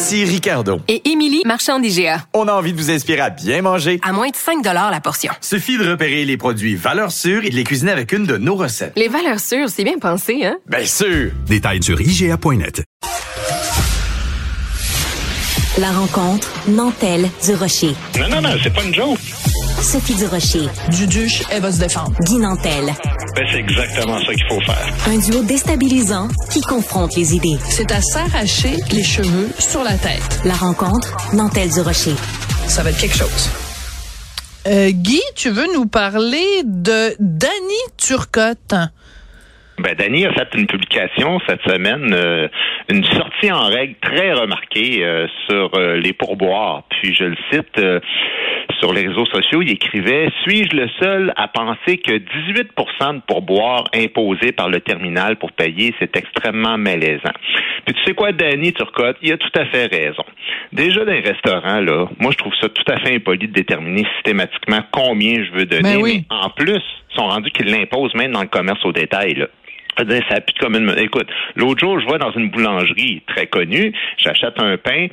Ici Ricardo. Et Émilie, marchand d'IGA. On a envie de vous inspirer à bien manger. À moins de 5 la portion. Suffit de repérer les produits valeurs sûres et de les cuisiner avec une de nos recettes. Les valeurs sûres, c'est bien pensé, hein? Bien sûr! Détails sur IGA.net. La rencontre Nantel du Rocher. Non, non, non, c'est pas une joke. Sophie du Rocher. Duduche, elle va se défendre. Guy Nantel. Ben, c'est exactement ça qu'il faut faire. Un duo déstabilisant qui confronte les idées. C'est à s'arracher les cheveux sur la tête. La rencontre Nantel du Rocher. Ça va être quelque chose. Euh, Guy, tu veux nous parler de Danny Turcotte? Ben, Danny a fait une publication cette semaine, euh, une sortie en règle très remarquée euh, sur euh, les pourboires. Puis je le cite sur les réseaux sociaux, il écrivait Suis-je le seul à penser que 18% de pourboire imposé par le terminal pour payer, c'est extrêmement malaisant. Puis tu sais quoi, Danny Turcotte, il a tout à fait raison. Déjà dans les restaurants, là, moi je trouve ça tout à fait impoli de déterminer systématiquement combien je veux donner. Ben oui. Mais en plus, ils sont rendus qu'ils l'imposent même dans le commerce au détail. Là. Dire, ça pique comme une... Écoute, l'autre jour, je vais dans une boulangerie très connue, j'achète un pain.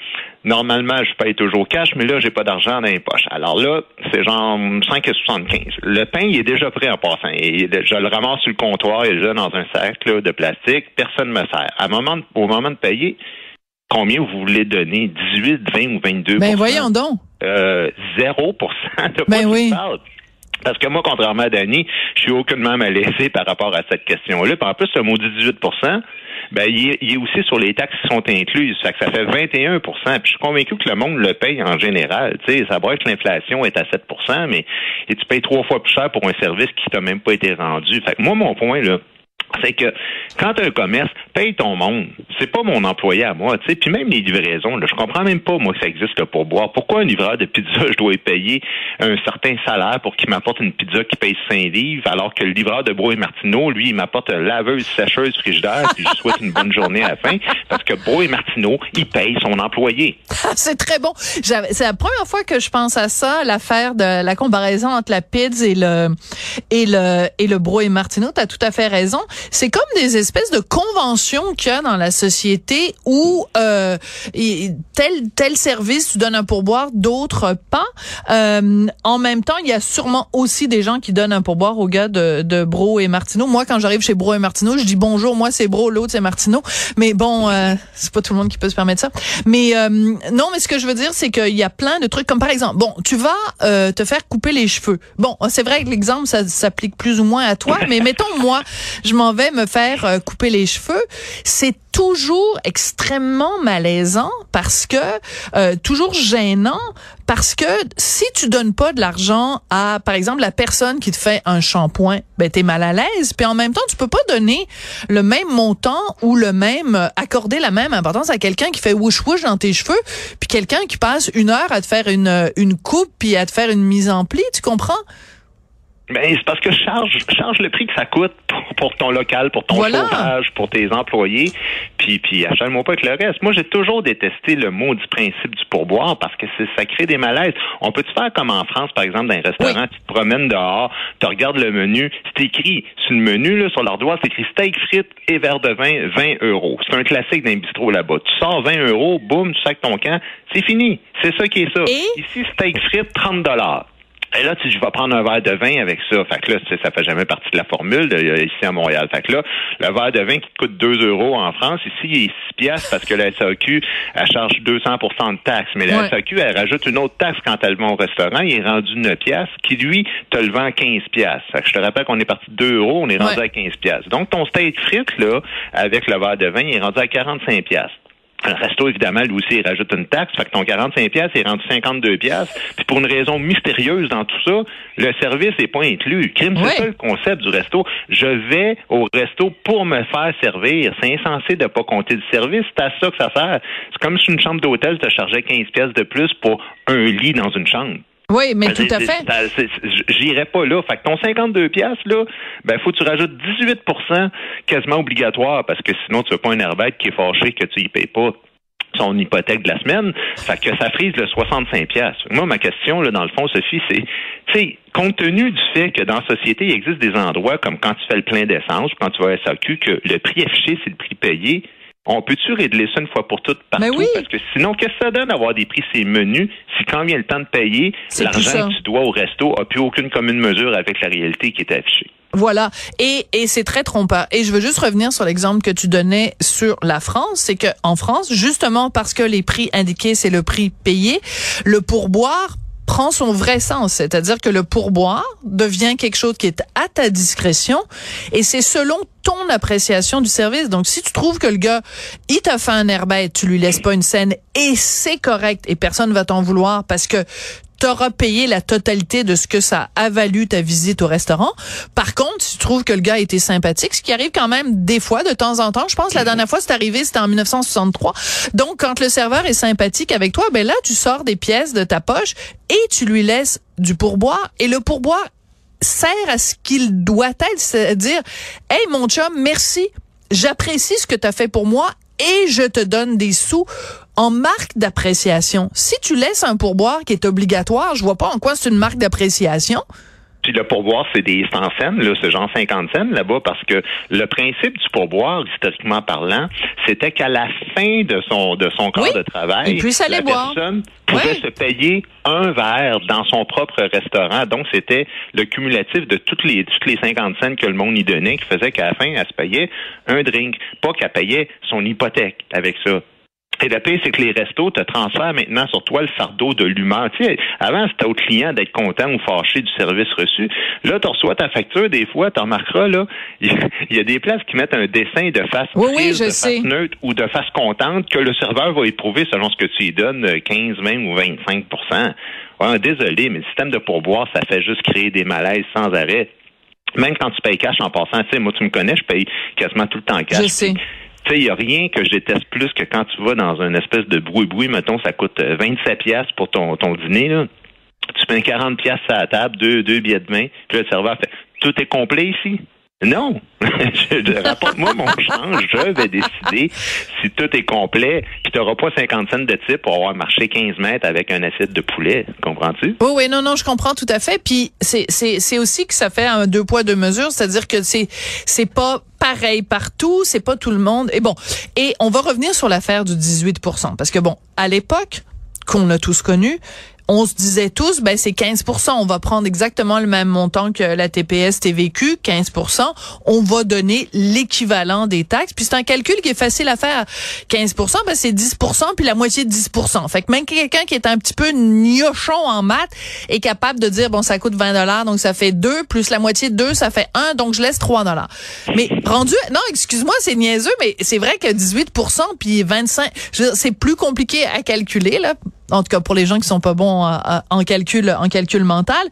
Normalement, je paye toujours cash, mais là, j'ai pas d'argent dans les poches. Alors là, c'est genre 5,75. Le pain, il est déjà prêt en passant. Je le ramasse sur le comptoir, il est déjà dans un sac là, de plastique. Personne ne me sert. À moment de- au moment de payer, combien vous voulez donner? 18, 20 ou 22 Ben voyons donc. euh, 0% de quoi Ben tu oui. parles? Parce que moi, contrairement à Danny, je suis aucunement malaisé par rapport à cette question-là. Puis en plus, ce mot 18 ben, il est, il est aussi sur les taxes qui sont incluses. Fait que ça fait 21% Puis je suis convaincu que le monde le paye en général. Sais, ça va être que l'inflation est à 7% mais et tu payes trois fois plus cher pour un service qui t'a même pas été rendu. Fait que moi, mon point, là, c'est que quand un commerce paye ton monde, c'est pas mon employé à moi, tu sais. Puis même les livraisons, là, je comprends même pas moi que ça existe le pourboire. Pourquoi un livreur de pizza, je dois payer un certain salaire pour qu'il m'apporte une pizza qui paye 5 livres, alors que le livreur de Bro et Martineau, lui, il m'apporte laveuse, sécheuse, frigidaire, puis je souhaite une bonne journée à la fin, parce que Bro et Martineau, il paye son employé. C'est très bon. C'est la première fois que je pense à ça, l'affaire de la comparaison entre la pizza et le et le et le bro et Martineau. T'as tout à fait raison. C'est comme des espèces de conventions qu'il y a dans la société où euh, tel tel service tu donnes un pourboire, d'autres pas. Euh, en même temps, il y a sûrement aussi des gens qui donnent un pourboire aux gars de, de Bro et Martineau. Moi, quand j'arrive chez Bro et Martineau, je dis bonjour. Moi, c'est Bro, l'autre c'est Martineau. Mais bon, euh, c'est pas tout le monde qui peut se permettre ça. Mais euh, non, mais ce que je veux dire, c'est qu'il y a plein de trucs comme par exemple, bon, tu vas euh, te faire couper les cheveux. Bon, c'est vrai que l'exemple ça s'applique plus ou moins à toi, mais mettons moi, je m'en vais me faire euh, couper les cheveux. C'est toujours extrêmement malaisant parce que euh, toujours gênant parce que si tu donnes pas de l'argent à par exemple la personne qui te fait un shampoing, ben t'es mal à l'aise puis en même temps tu peux pas donner le même montant ou le même euh, accorder la même importance à quelqu'un qui fait wouch wouch dans tes cheveux puis quelqu'un qui passe une heure à te faire une une coupe puis à te faire une mise en pli, tu comprends? Ben, c'est parce que charge, charge le prix que ça coûte pour, pour ton local, pour ton Voilà. chauffage, pour tes employés, puis, puis achète-moi pas avec le reste. Moi, j'ai toujours détesté le mot du principe du pourboire parce que c'est- ça crée des malaises. On peut-tu faire comme en France, par exemple, dans un restaurant, tu te promènes dehors, tu regardes le menu, c'est écrit sur le menu, là, sur l'ardoise, c'est écrit steak frites et verre de vin, 20 euros. C'est un classique d'un bistrot là-bas. Tu sors 20 euros, boum, tu sacs ton camp, c'est fini. C'est ça qui est ça. Et? Ici, steak frites, 30 dollars. Et là, tu je vais prendre un verre de vin avec ça. Fait que là, c'est- ça fait jamais partie de la formule de- euh, ici à Montréal. Fait que là, le verre de vin qui te coûte 2 euros en France, ici, il est 6 piastres parce que la SAQ, elle charge 200% de taxes. Mais la Ouais. SAQ, elle rajoute une autre taxe quand elle va au restaurant. Il est rendu 9 piastres, qui, lui, te le vend 15 piastres. Fait que je te rappelle qu'on est parti de 2 euros, on est rendu Ouais. à 15 piastres. Donc, ton steak frites, là, avec le verre de vin, il est rendu à 45 piastres. Le resto, évidemment, lui aussi, il rajoute une taxe. Fait que ton 45 pièces est rendu 52 pièces. Puis pour une raison mystérieuse dans tout ça, le service n'est pas inclus. Crime, c'est ça le concept du resto. Je vais au resto pour me faire servir. C'est insensé de pas compter le service. C'est à ça que ça sert. C'est comme si une chambre d'hôtel te chargeait 15 pièces de plus pour un lit dans une chambre. Oui, mais tout à fait. J'irai pas là. Fait que ton 52 pièces là, ben faut que tu rajoutes 18% quasiment obligatoire parce que sinon tu veux pas un airbag qui est fâché que tu y payes pas son hypothèque de la semaine, fait que ça frise le 65 pièces. Moi, ma question, là, dans le fond, Sophie, c'est, tu sais, compte tenu du fait que dans la société, il existe des endroits comme quand tu fais le plein d'essence, quand tu vas à SAQ, que le prix affiché, c'est le prix payé, on peut-tu régler ça une fois pour toutes partout? Mais oui. Parce que sinon, qu'est-ce que ça donne d'avoir des prix ces menus si quand vient le temps de payer, l'argent que tu dois au resto n'a plus aucune commune mesure avec la réalité qui est affichée? Voilà. Et, et c'est très trompeur. Et je veux juste revenir sur l'exemple que tu donnais sur la France. C'est que en France, justement parce que les prix indiqués, c'est le prix payé, le pourboire prend son vrai sens, c'est-à-dire que le pourboire devient quelque chose qui est à ta discrétion et c'est selon ton appréciation du service. Donc, si tu trouves que le gars, il t'a fait un air tu lui laisses pas une scène et c'est correct et personne va t'en vouloir parce que t'auras payé la totalité de ce que ça a valu ta visite au restaurant. Par contre, si tu trouves que le gars était sympathique, ce qui arrive quand même des fois, de temps en temps, je pense la dernière fois c'est arrivé, c'était en 1963. Donc, quand le serveur est sympathique avec toi, ben là, tu sors des pièces de ta poche et tu lui laisses du pourboire. Et le pourboire sert à ce qu'il doit être, c'est-à-dire, hey mon chum, merci, j'apprécie ce que tu as fait pour moi et je te donne des sous en marque d'appréciation. Si tu laisses un pourboire qui est obligatoire, je vois pas en quoi c'est une marque d'appréciation. Puis le pourboire, c'est des 100 cents, là, c'est genre 50 cents là-bas, parce que le principe du pourboire, historiquement parlant, c'était qu'à la fin de son de son corps de travail, la personne pouvait se payer un verre dans son propre restaurant. Donc, c'était le cumulatif de toutes les toutes les 50 cents que le monde y donnait qui faisait qu'à la fin, elle se payait un drink. Pas qu'elle payait son hypothèque avec ça. Et le pire, c'est que les restos te transfèrent maintenant sur toi le fardeau de l'humain. Tu sais, avant, c'était au client d'être content ou fâché du service reçu. Là, tu reçois ta facture, des fois, tu remarqueras, là, il y, a des places qui mettent un dessin de face oui, de face neutre ou de face contente que le serveur va éprouver selon ce que tu lui donnes, 15, 20 ou 25 ouais, Désolé, mais le système de pourboire, ça fait juste créer des malaises sans arrêt. Même quand tu payes cash en passant, tu sais, moi, tu me connais, je paye quasiment tout le temps cash. Je sais. Tu sais, il n'y a rien que je déteste plus que quand tu vas dans une espèce de bruit-bruit, mettons, ça coûte 27 euh, pièces pour ton, ton dîner. Tu mets 40 pièces à la table, deux, deux billets de main, puis le serveur fait « Tout est complet ici? » Non. Rapporte-moi mon change, je vais décider si tout est complet, puis tu n'auras pas 50 cents de type pour avoir marché 15 mètres avec un assiette de poulet. Comprends-tu? Oui, oui, non, non, je comprends tout à fait. Puis c'est, aussi que ça fait un deux poids, deux mesures, c'est-à-dire que c'est, c'est pas pareil partout, c'est pas tout le monde. Et bon, et on va revenir sur l'affaire du 18% parce que bon, à l'époque qu'on a tous connu, on se disait tous, ben c'est 15% On va prendre exactement le même montant que la TPS TVQ, 15% On va donner l'équivalent des taxes. Puis c'est un calcul qui est facile à faire. 15% ben c'est 10% puis la moitié de 10% Fait que même quelqu'un qui est un petit peu niochon en maths est capable de dire, bon, ça coûte 20 dollars, donc ça fait 2, plus la moitié de 2, ça fait 1, donc je laisse 3 dollars. Mais rendu, non, excuse-moi, c'est niaiseux, mais c'est vrai que 18% puis 25%, c'est plus compliqué à calculer, là en tout cas pour les gens qui sont pas bons euh, euh, en calcul en calcul mental.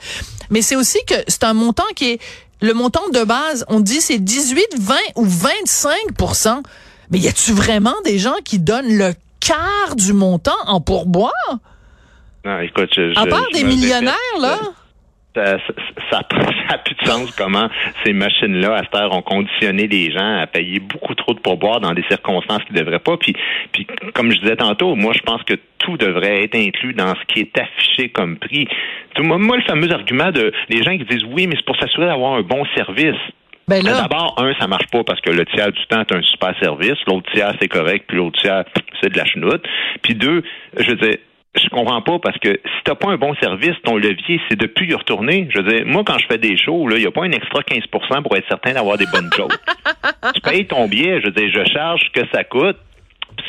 Mais c'est aussi que c'est un montant qui est le montant de base on dit c'est 18 20 ou 25% mais y a-tu vraiment des gens qui donnent le quart du montant en pourboire? Non, écoute, je, à part des millionnaires là? Ça, ça, ça, plus de sens comment ces machines-là, à cette heure, ont conditionné les gens à payer beaucoup trop de pourboire dans des circonstances qu'ils ne devraient pas. Puis, puis, comme je disais tantôt, moi, je pense que tout devrait être inclus dans ce qui est affiché comme prix. Moi, moi le fameux argument de les gens qui disent oui, mais c'est pour s'assurer d'avoir un bon service. Ben là... D'abord, un, ça marche pas parce que le tiers du temps est un super service, l'autre tiers c'est correct, puis l'autre tiers c'est de la chenoute. Puis deux, je veux dire, je comprends pas parce que si t'as pas un bon service, ton levier, c'est de plus y retourner. Je veux dire, moi, quand je fais des shows, il n'y a pas un extra 15% pour être certain d'avoir des bonnes jokes. tu payes ton billet, je veux dire, je charge ce que ça coûte.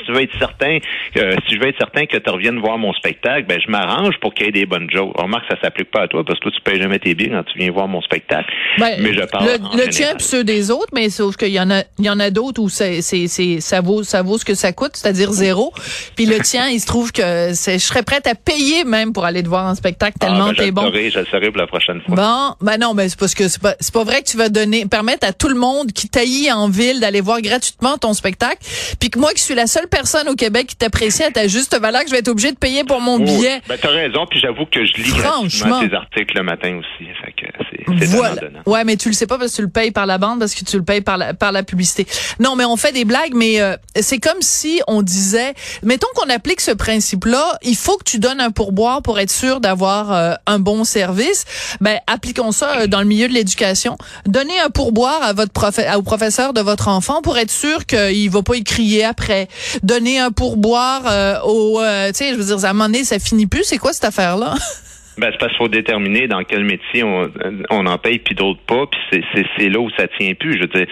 Tu veux être certain, euh, si je veux être certain que tu reviennes voir mon spectacle, ben je m'arrange pour qu'il y ait des bonnes jokes. Remarque, ça s'applique pas à toi parce que toi, tu payes jamais tes billets quand tu viens voir mon spectacle. Ben, mais je parle le, en le tien puis ceux des autres, mais sauf qu'il y en a, il y en a d'autres où c'est, c'est, c'est, ça vaut, ça vaut ce que ça coûte, c'est-à-dire zéro. Puis le tien, il se trouve que c'est, je serais prête à payer même pour aller te voir en spectacle Ah, tellement ben, t'es bon. je le pour la prochaine fois. Bon, ben non, ben c'est parce que c'est pas, c'est pas vrai que tu vas donner, permettre à tout le monde qui taillit en ville d'aller voir gratuitement ton spectacle, puis que moi qui suis la seule personne au Québec qui t'apprécie à ta juste valeur, que je vais être obligée de payer pour mon Oh, billet. Ben, t'as raison, puis j'avoue que je lis Franchement. tes articles le matin aussi. Fait que c'est, Voilà. Ouais, mais tu le sais pas parce que tu le payes par la bande, parce que tu le payes par la, par la publicité. Non, mais on fait des blagues, mais euh, c'est comme si on disait, mettons qu'on applique ce principe-là, il faut que tu donnes un pourboire pour être sûr d'avoir euh, un bon service. Ben, appliquons ça euh, dans le milieu de l'éducation. Donnez un pourboire à votre prof, au professeur de votre enfant pour être sûr qu'il va pas y crier après. Donnez un pourboire euh, au, euh, tu sais, je veux dire, à un moment donné, ça finit plus. C'est quoi cette affaire-là? Ben, c'est parce qu'il faut déterminer dans quel métier on, on en paye puis d'autres pas, puis c'est, là où ça tient plus. Je veux dire,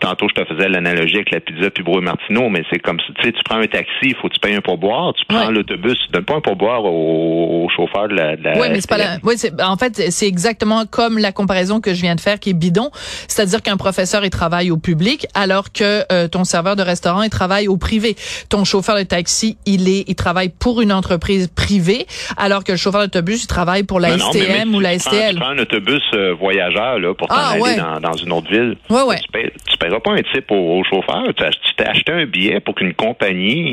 tantôt je te faisais l'analogie avec la pizza puis Brouille Martineau, mais c'est comme ça. Tu sais, tu prends un taxi, il faut que tu payes un pourboire. Tu prends Ouais. l'autobus, tu donnes pas un pourboire au, au chauffeur de la. De la Oui, mais c'est pas la. Oui, en fait c'est exactement comme la comparaison que je viens de faire qui est bidon, c'est-à-dire qu'un professeur il travaille au public alors que euh, ton serveur de restaurant il travaille au privé. Ton chauffeur de taxi il est il travaille pour une entreprise privée alors que le chauffeur d'autobus il travaille pour la Non, non, mais- mais STM ou la tu prends- STL. Tu prends un autobus euh, voyageur là, pour t'en Ah, aller ouais. dans, dans une autre ville. Ouais, ouais. Tu, tu paieras pas un type au, au chauffeur. Tu t'es acheté un billet pour qu'une compagnie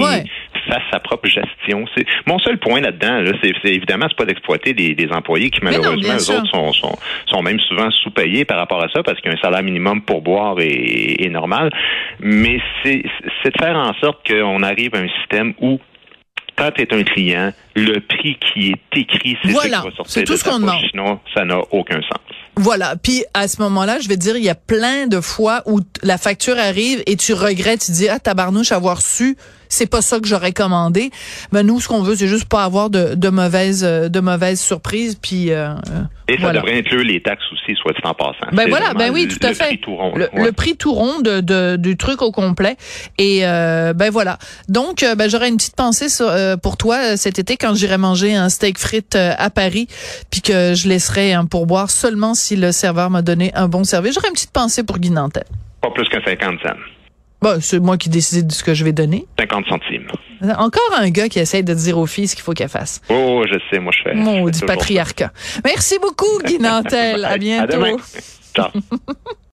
fasse sa propre gestion. C'est mon seul point là-dedans. Là, c'est, évidemment c'est pas d'exploiter des, des employés qui non, malheureusement eux sûr. autres sont, sont, sont même souvent sous-payés par rapport à ça parce qu'un salaire minimum pour boire est, est normal. Mais c'est de faire en sorte qu'on arrive à un système où quand tu es un client, le prix qui est écrit, c'est Voilà, ça qui va sortir tout de ce ta qu'on poche. demande. Sinon, ça n'a aucun sens. Voilà. Puis à ce moment-là, je vais te dire, il y a plein de fois où la facture arrive et tu regrettes, tu dis ah tabarnouche avoir su, c'est pas ça que j'aurais commandé. Mais nous, ce qu'on veut, c'est juste pas avoir de, de mauvaises euh, de mauvaises surprises. Puis euh, euh, Et ça voilà. devrait inclure les taxes aussi, soit dit en passant. Ben voilà, ben oui, le- tout à le fait. prix tout rond, Le, ouais. le prix tout rond de, de- du truc au complet. Et euh, ben voilà. Donc, euh, ben j'aurais une petite pensée sur, euh, pour toi cet été quand j'irai manger un steak frites à Paris, puis que je laisserai un pourboire seulement si le serveur m'a donné un bon service. J'aurais une petite pensée pour Guy Nantel. Pas plus que 50 cents. Bon, c'est moi qui décide de ce que je vais donner. 50 centimes. Encore un gars qui essaie de dire aux filles ce qu'il faut qu'elles fassent. Oh, je sais, moi je fais. Maudit ça. patriarcat. Merci beaucoup, Guy Nantel. À À bientôt. demain. Ciao.